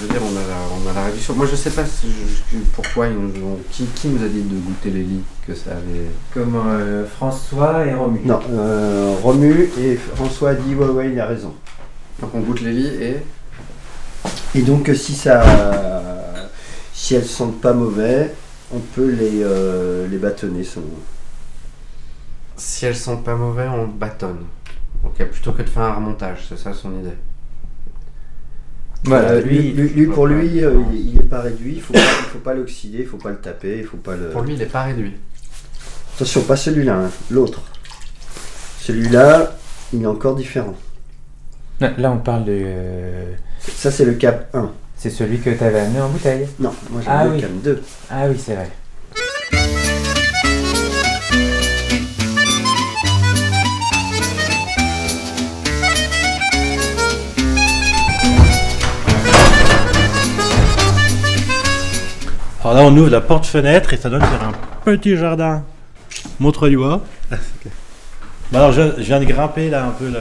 je veux dire, on a la, on a la réduction. Moi, je sais pas si je- pourquoi ils nous ont. Qui, qui nous a dit de goûter les lits Que ça avait? Comme euh, François et Romu. Non, euh, Romu et François a dit ouais ouais il a raison. Donc, on goûte les lits et? Et donc euh, si ça, si elles sentent pas mauvais, on peut les euh, les bâtonner. Si elles sont pas mauvais, on bâtonne. Ok, plutôt que de faire un remontage, c'est ça son idée? Voilà, Euh, lui, lui, lui, pour lui, euh, il, il est pas réduit. Il faut pas, il faut pas l'oxyder, il faut pas le taper, il faut pas le. Pour lui, il est pas réduit. Attention, pas celui-là, hein, l'autre. Celui-là, il est encore différent. Là, on parle de. euh, Ça, c'est le cap 1. c'est celui que tu avais amené en bouteille. Non, moi j'ai Ah le oui. cap 2. Ah oui, c'est vrai. Alors là, on ouvre la porte-fenêtre et ça donne sur un petit jardin. Bon, alors, je, je viens de grimper là un peu la,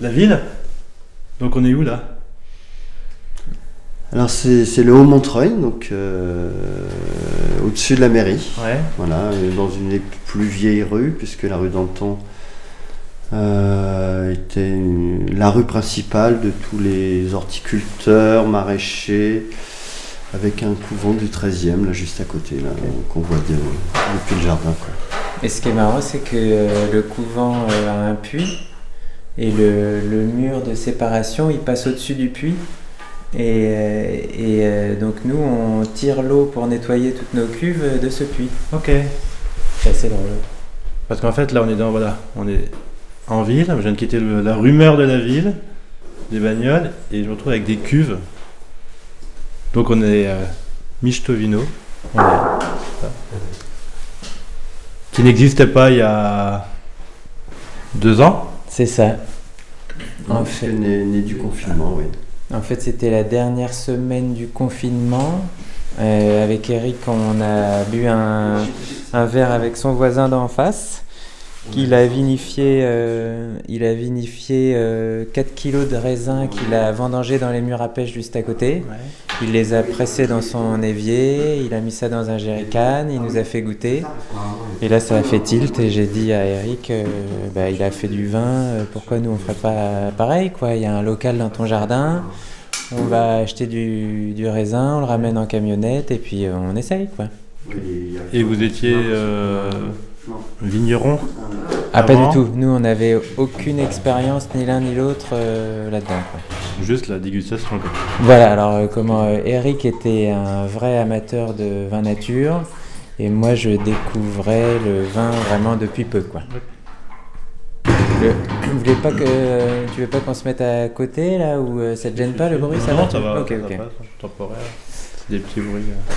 la ville. Donc, on est où là? Alors, c'est le Haut-Montreuil, donc euh, au-dessus de la mairie. Ouais. Voilà, dans une des plus vieilles rues, puisque la rue d'Anton euh, était une- la rue principale de tous les horticulteurs, maraîchers, avec un couvent du 13e, là juste à côté, là, qu'on voit de- depuis le jardin. quoi. Et ce qui est marrant, c'est que euh, le couvent euh, a un puits et le, le mur de séparation, il passe au-dessus du puits. Et, euh, et, euh, donc nous, on tire l'eau pour nettoyer toutes nos cuves euh, de ce puits. Ok. C'est assez drôle. Parce qu'en fait, là, on est dans. Voilà, on est en ville. Je viens de quitter le- la rumeur de la ville, des bagnoles, et je me retrouve avec des cuves. Donc, on est euh, Michtovino. On est- Qui n'existait pas il y a deux ans. C'est ça. En Donc, fait, c'est né, né du confinement, oui. En fait, c'était la dernière semaine du confinement. Euh, avec Eric, on a bu un, un verre avec son voisin d'en face. Qu'il a vinifié, euh, il a vinifié euh, 4 kilos de raisins qu'il a vendangé dans les murs à pêche juste à côté. Il les a pressés dans son évier, il a mis ça dans un jerrycan, il nous a fait goûter. Et là, ça a fait tilt et j'ai dit à Eric, euh, bah, il a fait du vin, euh, pourquoi nous on ferait pas pareil quoi? Il y a un local dans ton jardin, on va acheter du, du raisin, on le ramène en camionnette et puis euh, on essaye quoi. Et vous étiez euh, vigneron Ah pas du tout, nous on n'avait aucune expérience ni l'un ni l'autre euh, là-dedans. quoi. Juste la dégustation. quoi. Voilà, alors euh, comment euh, Eric était un vrai amateur de vin nature et moi je découvrais le vin vraiment depuis peu quoi. Le- vous voulez pas que tu veux pas qu'on se mette à côté là ou euh, ça te gêne pas le bruit ça Non, va ça va. Ok ça ok. passe, temporaire. C'est des petits bruits. euh.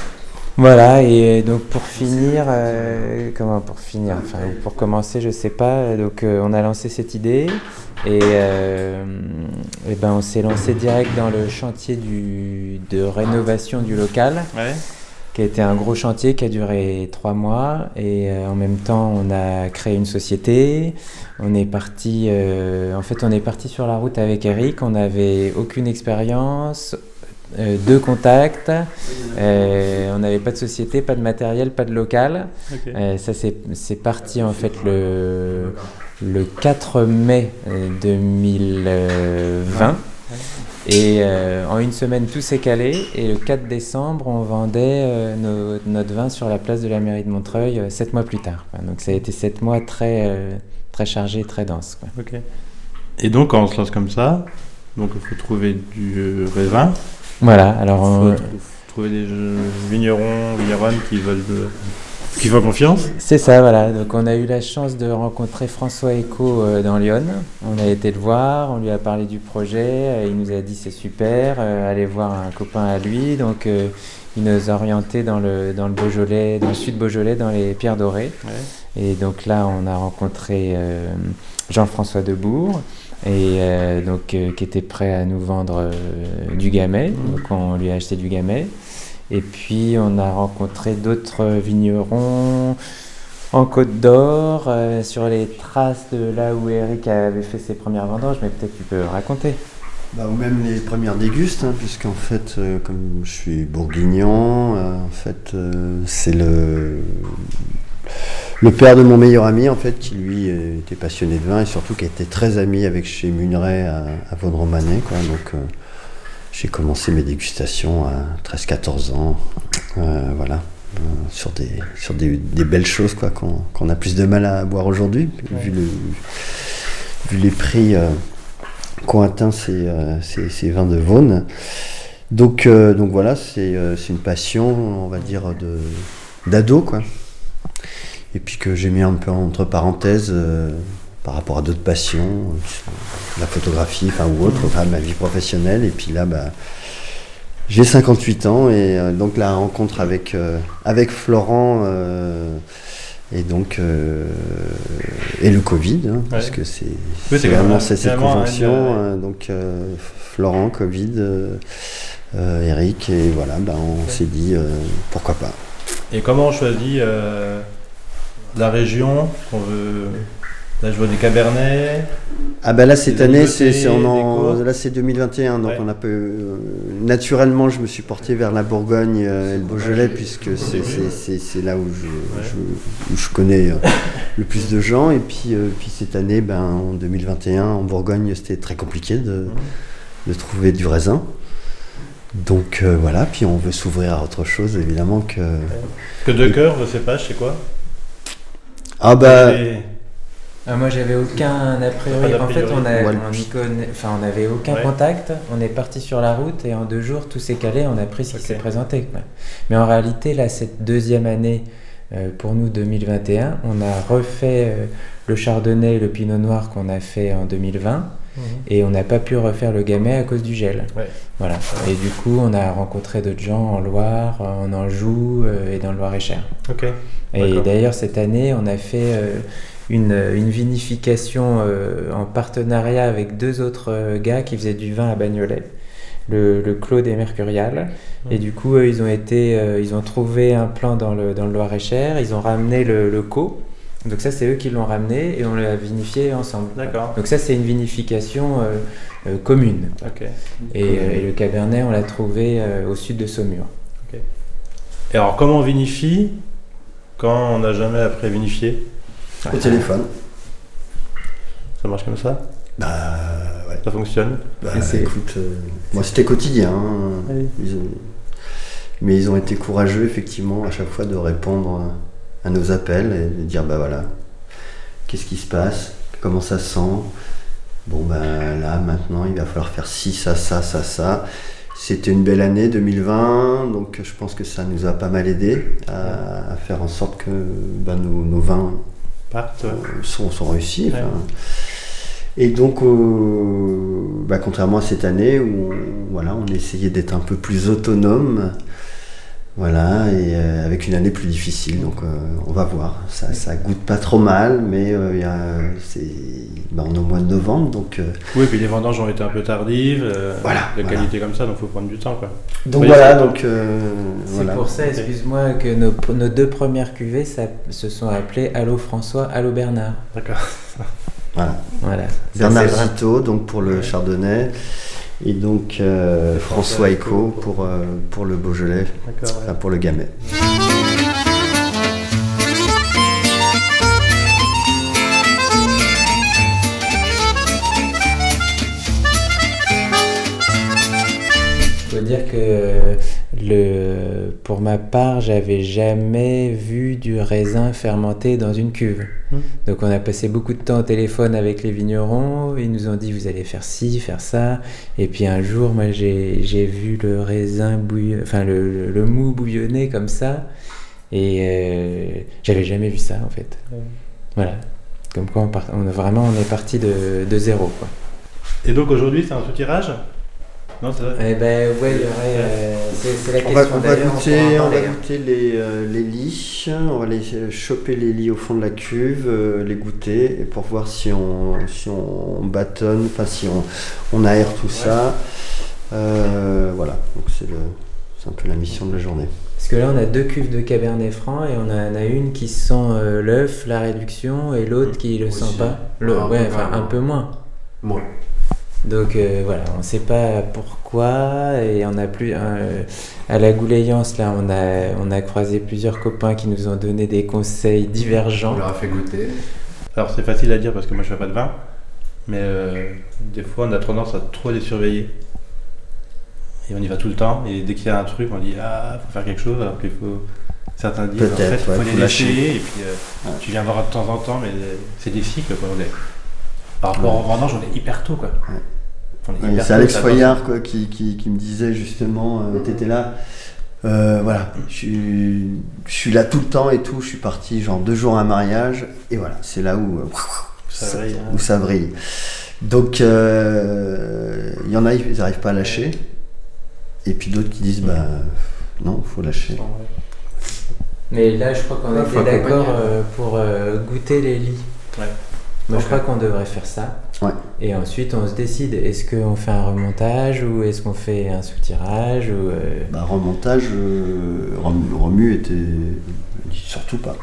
Voilà et donc pour finir euh, comment pour finir enfin ou pour commencer je sais pas donc euh, on a lancé cette idée et, euh, et ben on s'est lancé direct dans le chantier du, de rénovation du local. Ouais. qui a été un gros chantier qui a duré trois mois et en même temps on a créé une société. On est parti, en fait on est parti sur la route avec Eric. On n'avait aucune expérience, euh, deux contacts. Euh, on n'avait pas de société, pas de matériel, pas de local. Euh, ça c'est parti en fait le le 4 mai euh, 2020. Et euh, en une semaine, tout s'est calé. Et le 4 décembre, on vendait euh, nos- notre vin sur la place de la mairie de Montreuil euh, sept mois plus tard. quoi. Donc ça a été sept mois très, euh, très chargés, très denses. quoi. Ok. Et donc, quand on se lance comme ça, donc il faut trouver du euh, raisin. Voilà, alors Il on- faut trou- trouver des euh, vignerons, vigneronnes qui veulent de- qui font confiance. c'est ça, voilà. Donc on a eu la chance de rencontrer François Eco euh, dans Lyon. On a été le voir, on lui a parlé du projet. euh, il nous a dit c'est super, euh, allez voir un copain à lui. Donc euh, il nous a orientés dans le, dans le Beaujolais, dans le sud Beaujolais, dans les Pierres Dorées. Et donc là, on a rencontré euh, Jean-François Debourg, et euh, donc euh, qui était prêt à nous vendre euh, du gamay. Donc on lui a acheté du gamay. Et puis on a rencontré d'autres vignerons en Côte d'Or, sur les traces de là où Eric avait fait ses premières vendanges. Mais peut-être tu peux raconter. Bah, ou même les premières dégustes, hein, puisqu'en fait, comme je suis bourguignon, en fait, c'est le, le père de mon meilleur ami, en fait, qui lui euh, était passionné de vin et surtout qui était très ami avec chez Muneret à, à Vaudremannais, quoi. Donc, euh, j'ai commencé mes dégustations à 13-14 ans, euh, voilà, euh, sur des, sur des, des belles choses, quoi, qu'on a plus de mal à boire aujourd'hui, vu, le, vu les prix. qu'ont atteint ces, ces, ces vins de Vaune. Donc, donc voilà, c'est c'est une passion, on va dire, de d'ado, quoi. Et puis que j'ai mis un peu entre parenthèses euh, par rapport à d'autres passions, la photographie, enfin ou autre, enfin ma vie professionnelle. Et puis là, bah, j'ai 58 ans et euh, donc la rencontre avec, euh, avec Florent et donc et le Covid, hein, parce que c'est vraiment c'est cette convention. donc Florent, Covid, Eric, et voilà, bah, on s'est dit pourquoi pas. Et comment on choisit euh, la région qu'on veut Là, je vois des cabernets. Ah bah là cette année c'est en- là c'est 2021 donc Ouais. on a peu euh, naturellement je me suis porté vers la Bourgogne euh, et le Beaujolais puisque c'est là où je, je- où je connais euh, le plus de gens. Et puis euh, puis cette année ben en 2021 en Bourgogne c'était très compliqué de, de trouver du raisin. Donc euh, voilà puis on veut s'ouvrir à autre chose évidemment que Que de cœur, vos cépages, c'est quoi ah bah Et- Ah, moi, j'avais aucun a priori. En fait, on a- enfin, on n'avait aucun Ouais. contact. On est parti sur la route et en deux jours, tout s'est calé. On a pris ce qui s'est présenté. quoi. Mais en réalité, là, cette deuxième année, euh, pour nous 2021, on a refait euh, le chardonnay et le pinot noir qu'on a fait en 2020 et on n'a pas pu refaire le gamay à cause du gel. Ouais. Voilà. Et du coup, on a rencontré d'autres gens en Loire, en Anjou euh, et dans le Loir-et-Cher. Ok. Et d'ailleurs, cette année, on a fait euh, une, une vinification euh, en partenariat avec deux autres euh, gars qui faisaient du vin à Bagnolet, le, le Claude et Mercurial. Et du coup, eux, ils ont été, euh, ils ont trouvé un plan dans le, dans le Loir-et-Cher, ils ont ramené le, le co. Donc ça, c'est eux qui l'ont ramené et on l'a vinifié ensemble. D'accord. Donc ça, c'est une vinification euh, euh, commune. Ok. Et, euh, et le Cabernet, on l'a trouvé euh, au sud de Saumur. Et alors, comment on vinifie quand on n'a jamais après vinifié au téléphone Ça marche comme ça bah ouais Ça fonctionne Bah, écoute, euh, moi c'était quotidien. hein. Oui. Ils ont- Mais ils ont été courageux effectivement à chaque fois de répondre à nos appels et de dire bah voilà, qu'est-ce qui se passe, comment ça sent? Bon bah là maintenant il va falloir faire ci, ça, ça, ça, ça. C'était une belle année 2020, donc je pense que ça nous a pas mal aidé à, à faire en sorte que bah, nos, nos vins Partent. euh, sont, sont réussis. Ouais. Et donc, euh, bah, contrairement à cette année où on, voilà, on essayait d'être un peu plus autonome, voilà, et euh, avec une année plus difficile. Donc, euh, on va voir. Ça, ça goûte pas trop mal, mais euh, y a- bah, on est au mois de novembre, donc, euh, Oui, puis les vendanges ont été un peu tardives. euh, Voilà, De voilà. qualité comme ça, donc il faut prendre du temps. Quoi. donc voilà. c'est- Donc, euh, C'est voilà. pour ça, excuse-moi, que nos, nos deux premières cuvées ça, se sont appelées Allô François, Allô Bernard. D'accord. Voilà. Voilà. Bernard. Zito, donc pour le chardonnay, et donc euh, François Eco pour, euh, pour le Beaujolais, enfin pour le Gamay. dire que le, pour ma part, j'avais jamais vu du raisin fermenté dans une cuve. Hmm. Donc on a passé beaucoup de temps au téléphone avec les vignerons. Ils nous ont dit vous allez faire ci, faire ça. Et puis un jour, moi j'ai j'ai vu le raisin bouillon, enfin le, le- le mou bouillonner comme ça. Et euh, j'avais jamais vu ça en fait. Voilà. Comme quoi on, part- on a vraiment on est parti de, de zéro quoi. Et donc aujourd'hui, c'est un sous-tirage Non, c'est ça Eh ben ouais, il y aurait. euh, c'est c'est la On va, question on va goûter, on va goûter les, euh, les lits, on va les euh, choper les lits au fond de la cuve, euh, les goûter et pour voir si on, si on bâtonne, enfin si on, on aère tout ça. Euh, voilà, donc c'est le- c'est un peu la mission de la journée. Parce que là, on a deux cuves de Cabernet Franc et on en a une qui sent euh, l'œuf, la réduction, et l'autre qui le Aussi. sent pas. Le, Ah, ouais, un peu enfin moins. un peu moins. Moins. Donc euh, voilà, on ne sait pas pourquoi et on a plus euh, à la Goulayance là, on a on a croisé plusieurs copains qui nous ont donné des conseils On divergents. leur a fait goûter. Alors c'est facile à dire parce que moi je fais pas de vin, mais euh, des fois on a tendance à trop les surveiller. Et on y va tout le temps, et dès qu'il y a un truc, on dit Ah, faut faire quelque chose, alors qu'il faut. Certains disent En Peut-être, fait, faut ouais, les faut lâcher. et puis euh, tu viens voir de temps en temps, mais c'est des cycles quoi. On est... Par rapport au vendange, on est hyper tôt quoi. Ouais. Ouais, c'est Alex Foyard quoi, qui, qui, qui me disait justement, euh, t'étais là. Euh, voilà, je suis, je suis là tout le temps et tout. Je suis parti genre deux jours à un mariage et voilà, c'est là où, euh, Ça brille, hein. où ça brille. Donc euh, il y en a, ils n'arrivent pas à lâcher. Et puis d'autres qui disent bah non, faut lâcher. Mais là, je crois qu'on était d'accord euh, pour euh, goûter les lits. Ouais. Moi, je crois qu'on devrait faire ça. Ouais. Et ensuite, on se décide. Est-ce qu'on fait un remontage ou est-ce qu'on fait un soutirage ou euh, Bah, remontage, euh, Romu, Romu était surtout pas.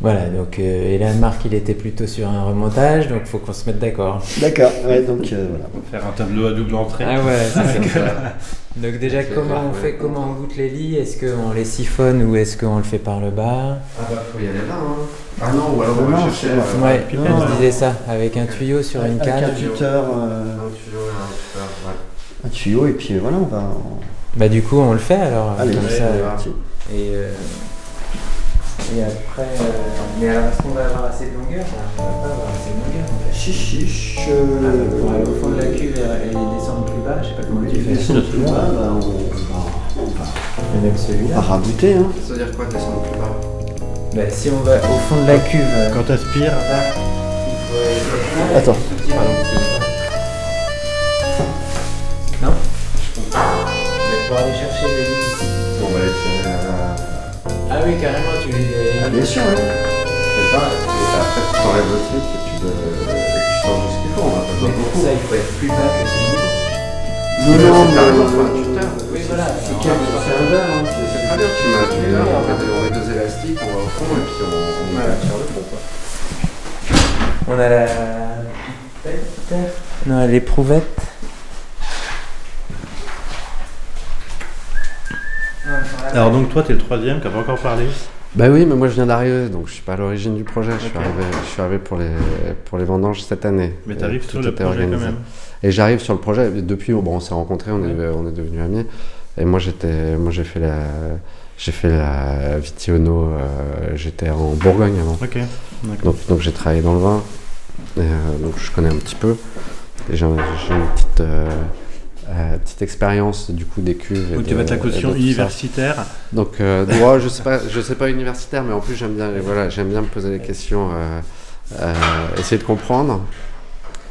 Voilà, donc euh, et là, Marc, il était plutôt sur un remontage, donc faut qu'on se mette d'accord. D'accord, ouais, donc euh, voilà. Faire un tableau à double entrée. Ah ouais, c'est ça. Donc déjà, comment on fait Comment on goûte les lits? Est-ce qu'on les siphonne ou est-ce qu'on le fait par le bas? Ah bah faut y aller là. Hein. Ah non, ou alors on Non, va chercher. euh, Ouais, ouais. se disait ça, avec un tuyau sur une Avec un tuteur, euh, Un tuyau et un tuteur, ouais. un tuyau et puis euh, voilà, on va. Bah du coup, on le fait alors. Allez, comme ouais, ça. euh. Et, euh, et après, euh, mais alors est-ce qu'on va avoir assez de longueur? On va pas avoir assez de longueur en fait. Chichiche. Ah, Pour aller au fond de la cuve et, et descendre plus bas, je sais pas comment tu fais. Descendre plus bas, bah, on, va, on, va, Et même on va celui-là. rabouter. Hein. Ça veut dire quoi descendre plus bas? Bah, si on va au fond de la cuve, euh, Quand t'aspires, là, il faut aller- Attends. Non? Mais pour aller chercher les lits. On va les tirer à Ah oui, carrément, tu les. Ah, bien sûr, ouais. C'est ça. Et après tu t'enlèves le truc et tu, ce qu'il faut. On pas beaucoup. ça, il faut être plus bas que ce niveau. Non, non, c'est un mais. tuteur. Oui, voilà. C'est c'est un verre, hein. c'est- C'est très bien, tu mets un tuteur, Oui, on oui, met deux- élastiques, on va au fond et puis on, tire le fond. On a la. Non, l'éprouvette. Alors donc toi t'es le troisième qui n'a pas encore parlé. Bah oui, mais moi je viens d'arriver, donc je suis pas à l'origine du projet. Je, suis arrivé, je suis arrivé pour les, pour les vendanges cette année. Mais Et t'arrives tout sur le était projet quand organisé. même. Et j'arrive sur le projet. et Depuis, bon, on s'est rencontrés, on, est, Ouais. on est devenus amis. Et moi, j'étais, moi, j'ai fait la, j'ai fait la Vitiono. euh, j'étais en Bourgogne avant. Ok. D'accord. Donc, donc j'ai travaillé dans le vin. Et, euh, donc je connais un petit peu. Et j'ai, j'ai une petite, euh, euh, petite expérience du coup des cuves. de- tu vas être la caution universitaire. Donc, euh, je sais pas, je sais pas universitaire, mais en plus j'aime bien, voilà, j'aime bien me poser des questions, euh, essayer de comprendre.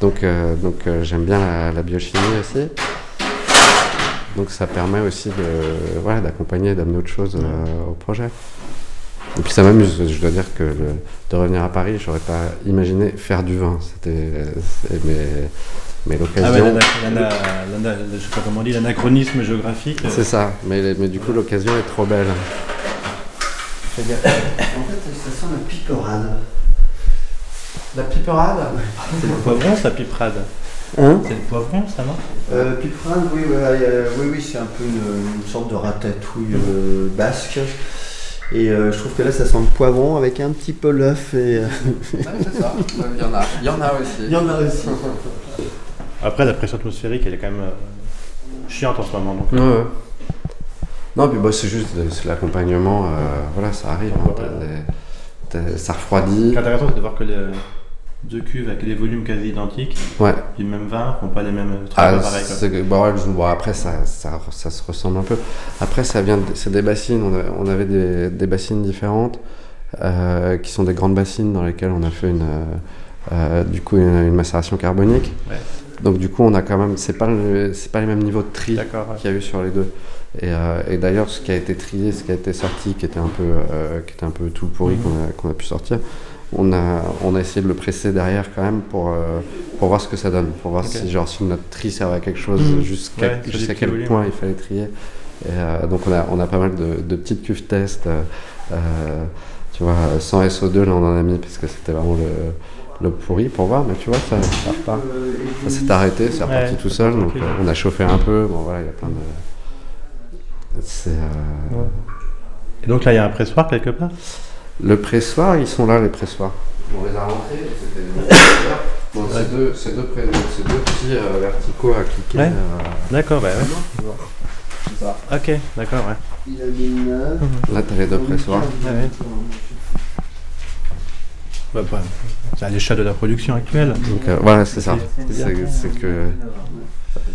Donc, donc j'aime bien la, la biochimie aussi. Donc ça permet aussi de, voilà, d'accompagner, d'amener autre chose au projet. Et puis ça m'amuse, je dois dire que le- de revenir à Paris, j'aurais pas imaginé faire du vin. C'était, c'est- mais, mais Ah ouais, l'occasion. je sais pas comment on dit, l'anachronisme géographique. c'est ça. Mais, mais du coup l'occasion est trop belle. En fait, ça sent la piperade. La piperade. C'est le poivron, ça piperade. Hein C'est le poivron, ça non euh, Piperade, oui, ouais, euh, oui, oui, c'est un peu une, une sorte de ratatouille euh, basque. Et euh, je trouve que là, ça sent le poivron avec un petit peu l'œuf. Et euh, c'est ça. Il y en a. Il y en a aussi. il y en a aussi. Après, la pression atmosphérique, elle est quand même euh, chiante en ce moment. Donc, Ouais, ouais. Non, puis bah, c'est juste euh, l'accompagnement, euh, voilà, ça arrive. hein, t'as des- t'as- ça refroidit. Ce qui est intéressant, c'est de voir que les deux cuves avec des volumes quasi identiques, Ouais. puis le même vin, font pas les mêmes Ah, pareils. c'est ouais, je- bon, après, ça, ça, ça se ressemble un peu. Après, ça vient de- c'est des bassines. On, a- on avait des, des bassines différentes euh, qui sont des grandes bassines dans lesquelles on a fait une, euh, euh, du coup, une, une macération carbonique. Ouais. Donc, du coup, on a quand même. C'est pas, c'est pas les mêmes niveaux de tri. Ouais. qu'il y a eu sur les deux. Et, euh, et d'ailleurs, ce qui a été trié, ce qui a été sorti, qui était un peu, euh, qui était un peu tout pourri Mhm. qu'on a, pu sortir, on a, on a essayé de le presser derrière quand même pour, euh, pour voir ce que ça donne, pour voir si, genre, si notre tri servait à quelque chose, Mhm. jusqu'à Ouais, quel point il fallait trier. Et, euh, donc on a, on a pas mal de, de petites cuves test. euh, tu vois, sans SO2, là on en a mis parce que c'était vraiment le, le pourri pour voir, mais tu vois, ça, ça repart. Ça s'est arrêté, c'est reparti Ouais, tout seul, donc euh, on a chauffé un peu. Bon, voilà, il y a plein de. C'est. euh, Et donc là, il y a un pressoir quelque part? Le pressoir, ils sont là, les pressoirs. On les a rentrés, c'était. Bon, Ouais. deux, c'est deux, c'est deux petits euh, verticaux à cliquer. Ouais. euh, D'accord, bah ouais. Ok, d'accord, ouais. Il a mis neuf. là, t'as les deux pressoirs. Ouais. Bah, bah, c'est à l'échelle de la production actuelle. Donc euh, voilà, c'est ça. C'est que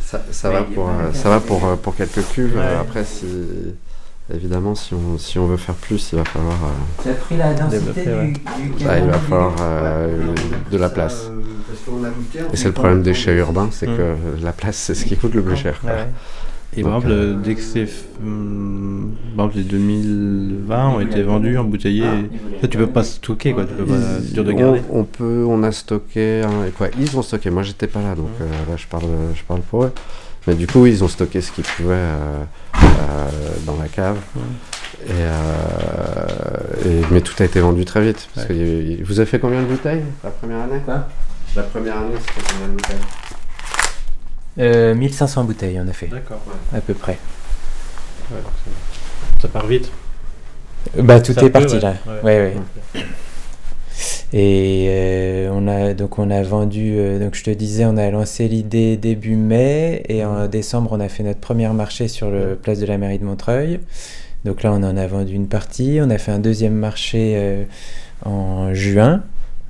ça, ça va pour euh, ça va pour euh, pour quelques cuves. Ouais. Après, si évidemment, si on si on veut faire plus, il va falloir euh, Tu as pris la densité Développer, ouais. du, du bah, il va falloir euh, de la place. euh, Et c'est le problème des chais urbains, c'est Mm. que la place, c'est ce qui coûte le plus cher. quoi. Ouais, ouais. Et par exemple, euh, dès que c'est. hum, par exemple, les 2020 ont été vendus, embouteillés. Ça, tu peux pas stocker, quoi. Tu peux pas. C'est dur de garder. on peut, on a stocké, hein, et quoi, ils ont stocké. Moi, j'étais pas là, donc euh, là, je parle, je parle pour eux. Mais du coup, ils ont stocké ce qu'ils pouvaient euh, euh, dans la cave. Et, euh, et- mais tout a été vendu très vite. Parce Ouais. que y a eu- vous avez fait combien de bouteilles la première année? Quoi? La première année, c'était combien de bouteilles? Euh, 1500 bouteilles, on a fait, D'accord. à peu près. Ouais, ça- part vite. Bah, tout Ça est parti ouais. là. Ouais. Ouais. Et euh, on a donc on a vendu. euh, donc je te disais, on a lancé l'idée début mai et en décembre on a fait notre première marché sur le place de la mairie de Montreuil. Donc là on en a vendu une partie. On a fait un deuxième marché euh, en juin.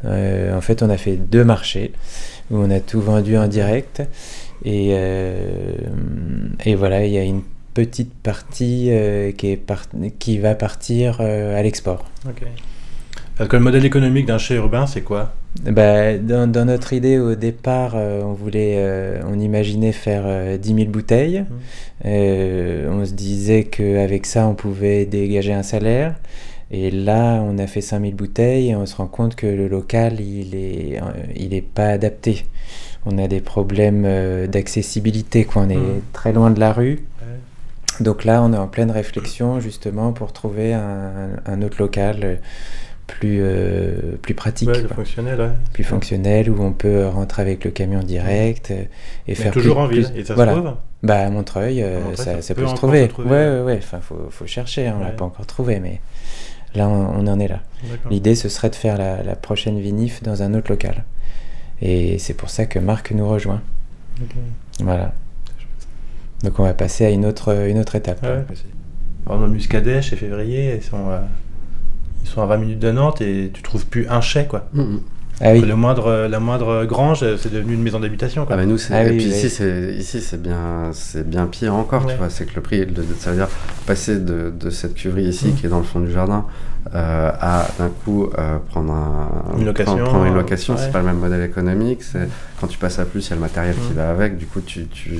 Euh, en fait, on a fait deux marchés où on a tout vendu en direct. Et, euh, et voilà, il y a une petite partie euh, qui, est par- qui va partir euh, à l'export. Ok. Parce que le modèle économique d'un chai urbain, c'est quoi? Bah, dans, dans notre idée au départ, euh, on voulait, euh, on imaginait faire euh, 10 000 bouteilles. Euh, on se disait qu'avec ça, on pouvait dégager un salaire. Et là, on a fait 5 000 bouteilles et on se rend compte que le local, il est, euh, il est pas adapté. On a des problèmes euh, d'accessibilité, quoi. On est Mhm. très loin de la rue. Ouais. Donc là, on est en pleine réflexion justement pour trouver un, un autre local euh, plus, euh, plus pratique, Ouais, fonctionnel, ouais. plus fonctionnel, où on peut rentrer avec le camion direct euh, et Mais faire toujours plus- en ville. plus- Et ça voilà. se trouve Bah à Montreuil, euh, Montreuil, ça, ça ça peut peut se trouver. se trouver, ouais, ouais. Enfin, faut, faut chercher. hein, On l'a pas encore trouvé, mais là, on, on en est là. L'idée, ce serait de faire la, la prochaine vinif dans un autre local. Et c'est pour ça que Marc nous rejoint. Voilà. Donc on va passer à une autre, une autre étape. Ouais. Par exemple, Muscadet, chez Février, ils sont, euh, ils sont à 20 minutes de Nantes et tu trouves plus un chai, quoi. Mhm. Ah oui. Le moindre, la moindre grange, euh, c'est devenu une maison d'habitation. Ah bah nous Ah oui, puis oui. ici c'est ici c'est bien c'est bien pire encore Ouais. tu vois c'est que le prix de, de- ça veut dire passer de, de cette cuverie ici qui est dans le fond du jardin euh, à d'un coup euh, prendre un Une location, prendre, prendre une location c'est pas le même modèle économique c'est quand tu passes à plus il y a le matériel qui Mm. va avec du coup tu tu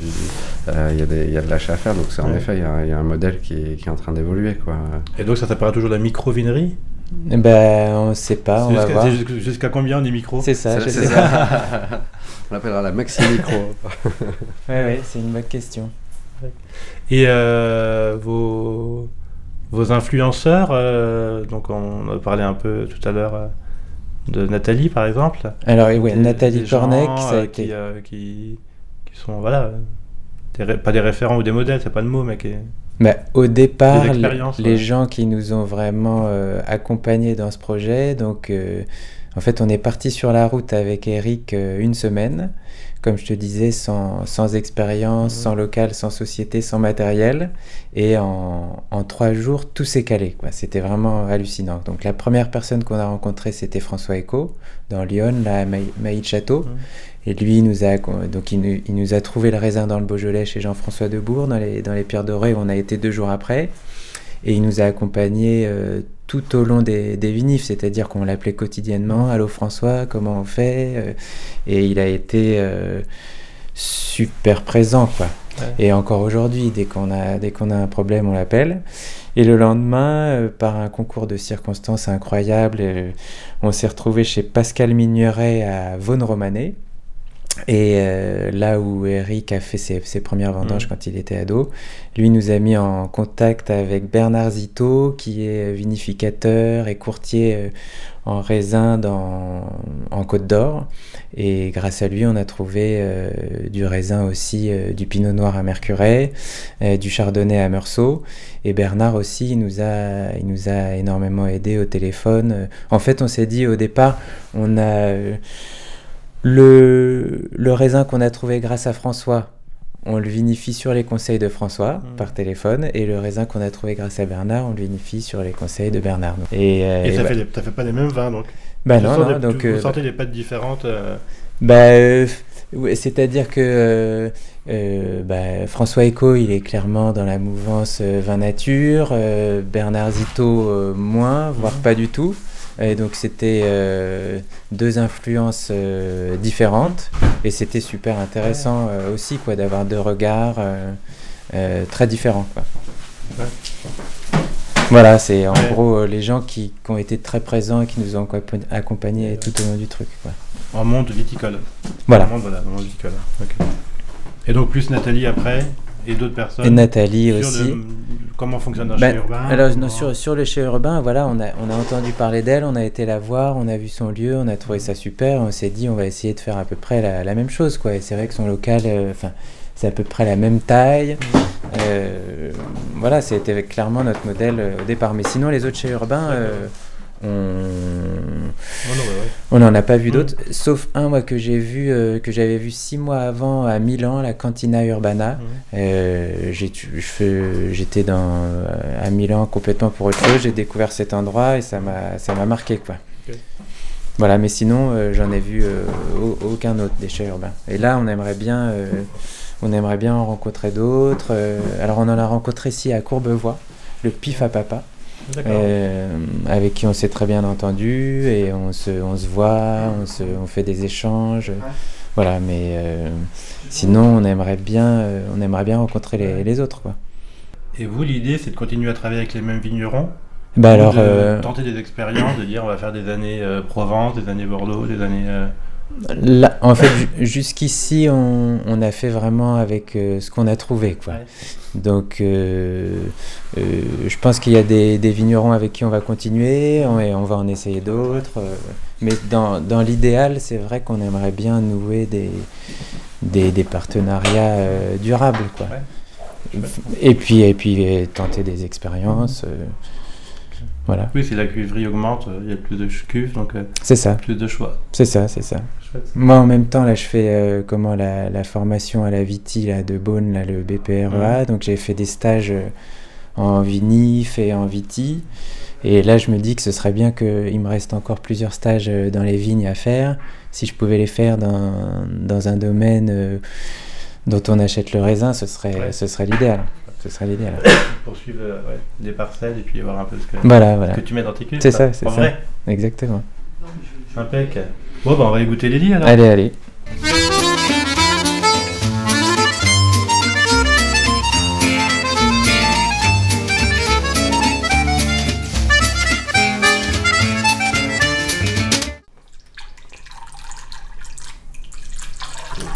euh, il y a des il y a de l'achat à faire donc c'est en Ouais. effet il y a, il y a un modèle qui est, qui est en train d'évoluer quoi Et donc ça s'apparaît toujours de la micro-vinerie? Ben, on sait pas, on C'est va jusqu'à- jusqu'à- Jusqu'à combien on est micro C'est ça, je C'est sais ça. pas. on l'appellera la maxi micro Ouais, ouais, c'est une bonne question. Et euh, vos, vos influenceurs, euh, donc on a parlé un peu tout à l'heure euh, de Nathalie par exemple. Alors, Des- Nathalie euh, été. qui, euh, qui, qui sont, voilà, euh, des pas des référents ou des modèles, c'est pas le mot. Bah, au départ, les, gens qui nous ont vraiment euh, accompagnés dans ce projet, donc euh, en fait, on est parti sur la route avec Eric euh, une semaine, comme je te disais, sans, sans expérience, Mhm. sans local, sans société, sans matériel, et en, en trois jours, tout s'est calé. C'était vraiment hallucinant. Donc la première personne qu'on a rencontrée, c'était François Eco, dans Lyon, là, à Maï- Maït-Château. Mhm. Et lui, il nous a, donc il nous, il nous a trouvé le raisin dans le Beaujolais chez Jean-François Debourg, dans les, dans les Pierres Dorées, où on a été deux jours après. Et il nous a accompagnés euh, tout au long des, des vinifs, c'est-à-dire qu'on l'appelait quotidiennement Allô François, comment on fait Euh, Et il a été euh, super présent, quoi. Ouais. Et encore aujourd'hui, dès qu'on a, dès qu'on a un problème, on l'appelle. Et le lendemain, euh, par un concours de circonstances incroyable, euh, on s'est retrouvé chez Pascal Migneret à Vaune-Romanée. Et euh, là où Eric a fait ses, ses premières vendanges Mhm. quand il était ado, lui nous a mis en contact avec Bernard Zito, qui est vinificateur et courtier euh, en raisin dans, en Côte d'Or. Et grâce à lui, on a trouvé euh, du raisin aussi, euh, du pinot noir à Mercurey, euh, du chardonnay à Meursault. Et Bernard aussi, il nous a, il nous a énormément aidé au téléphone. En fait, on s'est dit au départ, on a le, le raisin qu'on a trouvé grâce à François. On le vinifie sur les conseils de François Mhm. par téléphone et le raisin qu'on a trouvé grâce à Bernard, on le vinifie sur les conseils de Bernard. Et, euh, Et, ça, bah- fait, fait pas les mêmes vins donc. bah Tu non, non, des- donc tu- euh, vous sentez des pâtes différentes. euh, bah, euh, c'est-à-dire que euh, bah, François Eco, il est clairement dans la mouvance vin nature, euh, Bernard Zito moins, voire pas du tout. Et donc c'était euh, deux influences euh, différentes et c'était super intéressant euh, aussi quoi d'avoir deux regards très différents. Quoi. Ouais. Voilà, c'est en Ouais. gros les gens qui, qui ont été très présents et qui nous ont accompagn- accompagnés tout au long du truc. Quoi. en monde viticole. Voilà. En monde, voilà, en monde viticole. Et donc plus Nathalie après et d'autres personnes. Et Nathalie sur aussi. le- comment fonctionne un Ben, chai urbain alors comment- sur, sur le chez urbain, voilà, on a, on a entendu parler d'elle, on a été la voir, on a vu son lieu, on a trouvé ça super, on s'est dit on va essayer de faire à peu près la, la même chose quoi. Et c'est vrai que son local, euh, enfin, c'est à peu près la même taille. Euh, voilà, c'était clairement notre modèle euh, au départ. Mais sinon les autres chez urbain, euh, on Oh, ouais, on n'en a pas vu Mm. d'autres, sauf un moi que j'ai vu, euh, que j'avais vu six mois avant à Milan, la Cantina Urbana. Mhm. Euh, J'étais dans euh, à Milan complètement pour autre chose. J'ai découvert cet endroit et ça m'a ça m'a marqué quoi. Voilà, mais sinon euh, j'en ai vu au- aucun autre déchet urbain. Et là on aimerait bien on aimerait bien en rencontrer d'autres. alors on en a rencontré ici à Courbevoie, le Pif à Papa. Euh, avec qui on s'est très bien entendu et on se, on se voit, on, se, on fait des échanges. Voilà, mais euh, sinon on aimerait bien, euh, on aimerait bien rencontrer les, les autres. Quoi. Et vous, l'idée, c'est de continuer à travailler avec les mêmes vignerons? Bah alors, de euh, tenter des expériences, de dire on va faire des années euh, Provence, des années Bordeaux, des années. euh, là, en fait, ju- jusqu'ici, on, on a fait vraiment avec euh, ce qu'on a trouvé. Quoi. Ouais. Donc, euh, euh, je pense qu'il y a des, des vignerons avec qui on va continuer, on, et on va en essayer d'autres. mais dans, dans l'idéal, c'est vrai qu'on aimerait bien nouer des, des, des partenariats euh, durables. Quoi. Ouais. Et puis, et puis tenter des expériences. euh, voilà, Oui, si la cuivrerie augmente, il y a plus de cuves, donc c'est ça, plus de choix. c'est ça, c'est ça. Chouette. Moi, en même temps, là, je fais euh, comment la, la formation à la Viti là, de Beaune, là, le BPREA. Donc, j'ai fait des stages euh, en vinif et en Viti. Et là, je me dis que ce serait bien qu'il me reste encore plusieurs stages euh, dans les vignes à faire. Si je pouvais les faire dans, dans un domaine euh, dont on achète le raisin, ce serait, Ouais. ce serait l'idéal. Ce serait l'idéal. Poursuivre euh, ouais, des parcelles et puis voir un peu ce que, Voilà, ce voilà. que tu mets dans tes cuves. C'est ça, c'est ça. vrai. Exactement. Impec. Bon, bah, on va y goûter les lits alors. Allez, allez.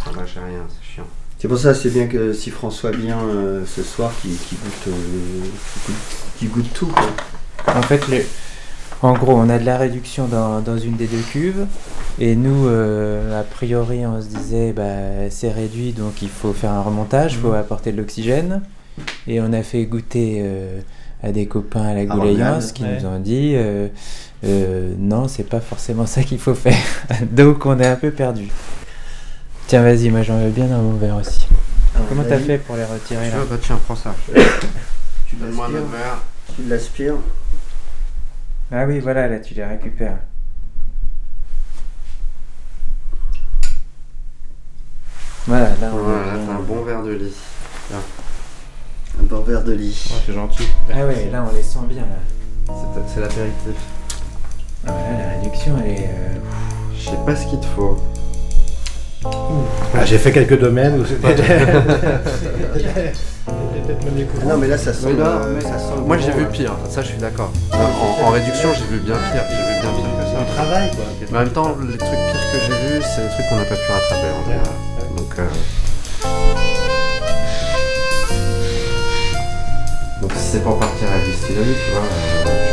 Ça marche rien, c'est chiant. C'est pour ça c'est bien que si François vient euh, ce soir, qu'il qu'il goûte, euh, qu'il goûte, tout. Quoi. En fait, le- en gros, on a de la réduction dans, dans une des deux cuves. Et nous, euh, a priori, on se disait, bah, c'est réduit, donc il faut faire un remontage, il faut apporter de l'oxygène. Et on a fait goûter euh, à des copains à la Goulayance qui ouais. nous ont dit, euh, euh, non, c'est pas forcément ça qu'il faut faire. donc on est un peu perdu. Tiens, vas-y, moi j'en veux bien dans mon verre aussi. Alors, Comment t'as fait pour les retirer là bah tiens, prends ça. Tu l'aspires, notre verre. tu l'aspires. Ah oui, voilà, là tu les récupères. Voilà, là on a Voilà, un bon verre de lit. Un bon verre de lit. Ouais, c'est gentil. Ah ouais, là on les sent bien là. C'est l'apéritif. Ah ouais, là, la réduction elle est. euh, Je sais pas ce qu'il te faut. Ah, j'ai fait quelques domaines où c'était. peut-être même des Ah non mais là ça sent, Mais là, euh, mais- ça sent Moi bon, j'ai vu là. pire, ça je suis d'accord. En, en réduction j'ai vu bien pire, j'ai vu bien pire que On travaille quoi. Mais en même temps, les trucs pires que que j'ai vus, c'est des trucs qu'on n'a pas pu rattraper en général. Donc, si c'est pour partir à la distillerie, tu vois, euh,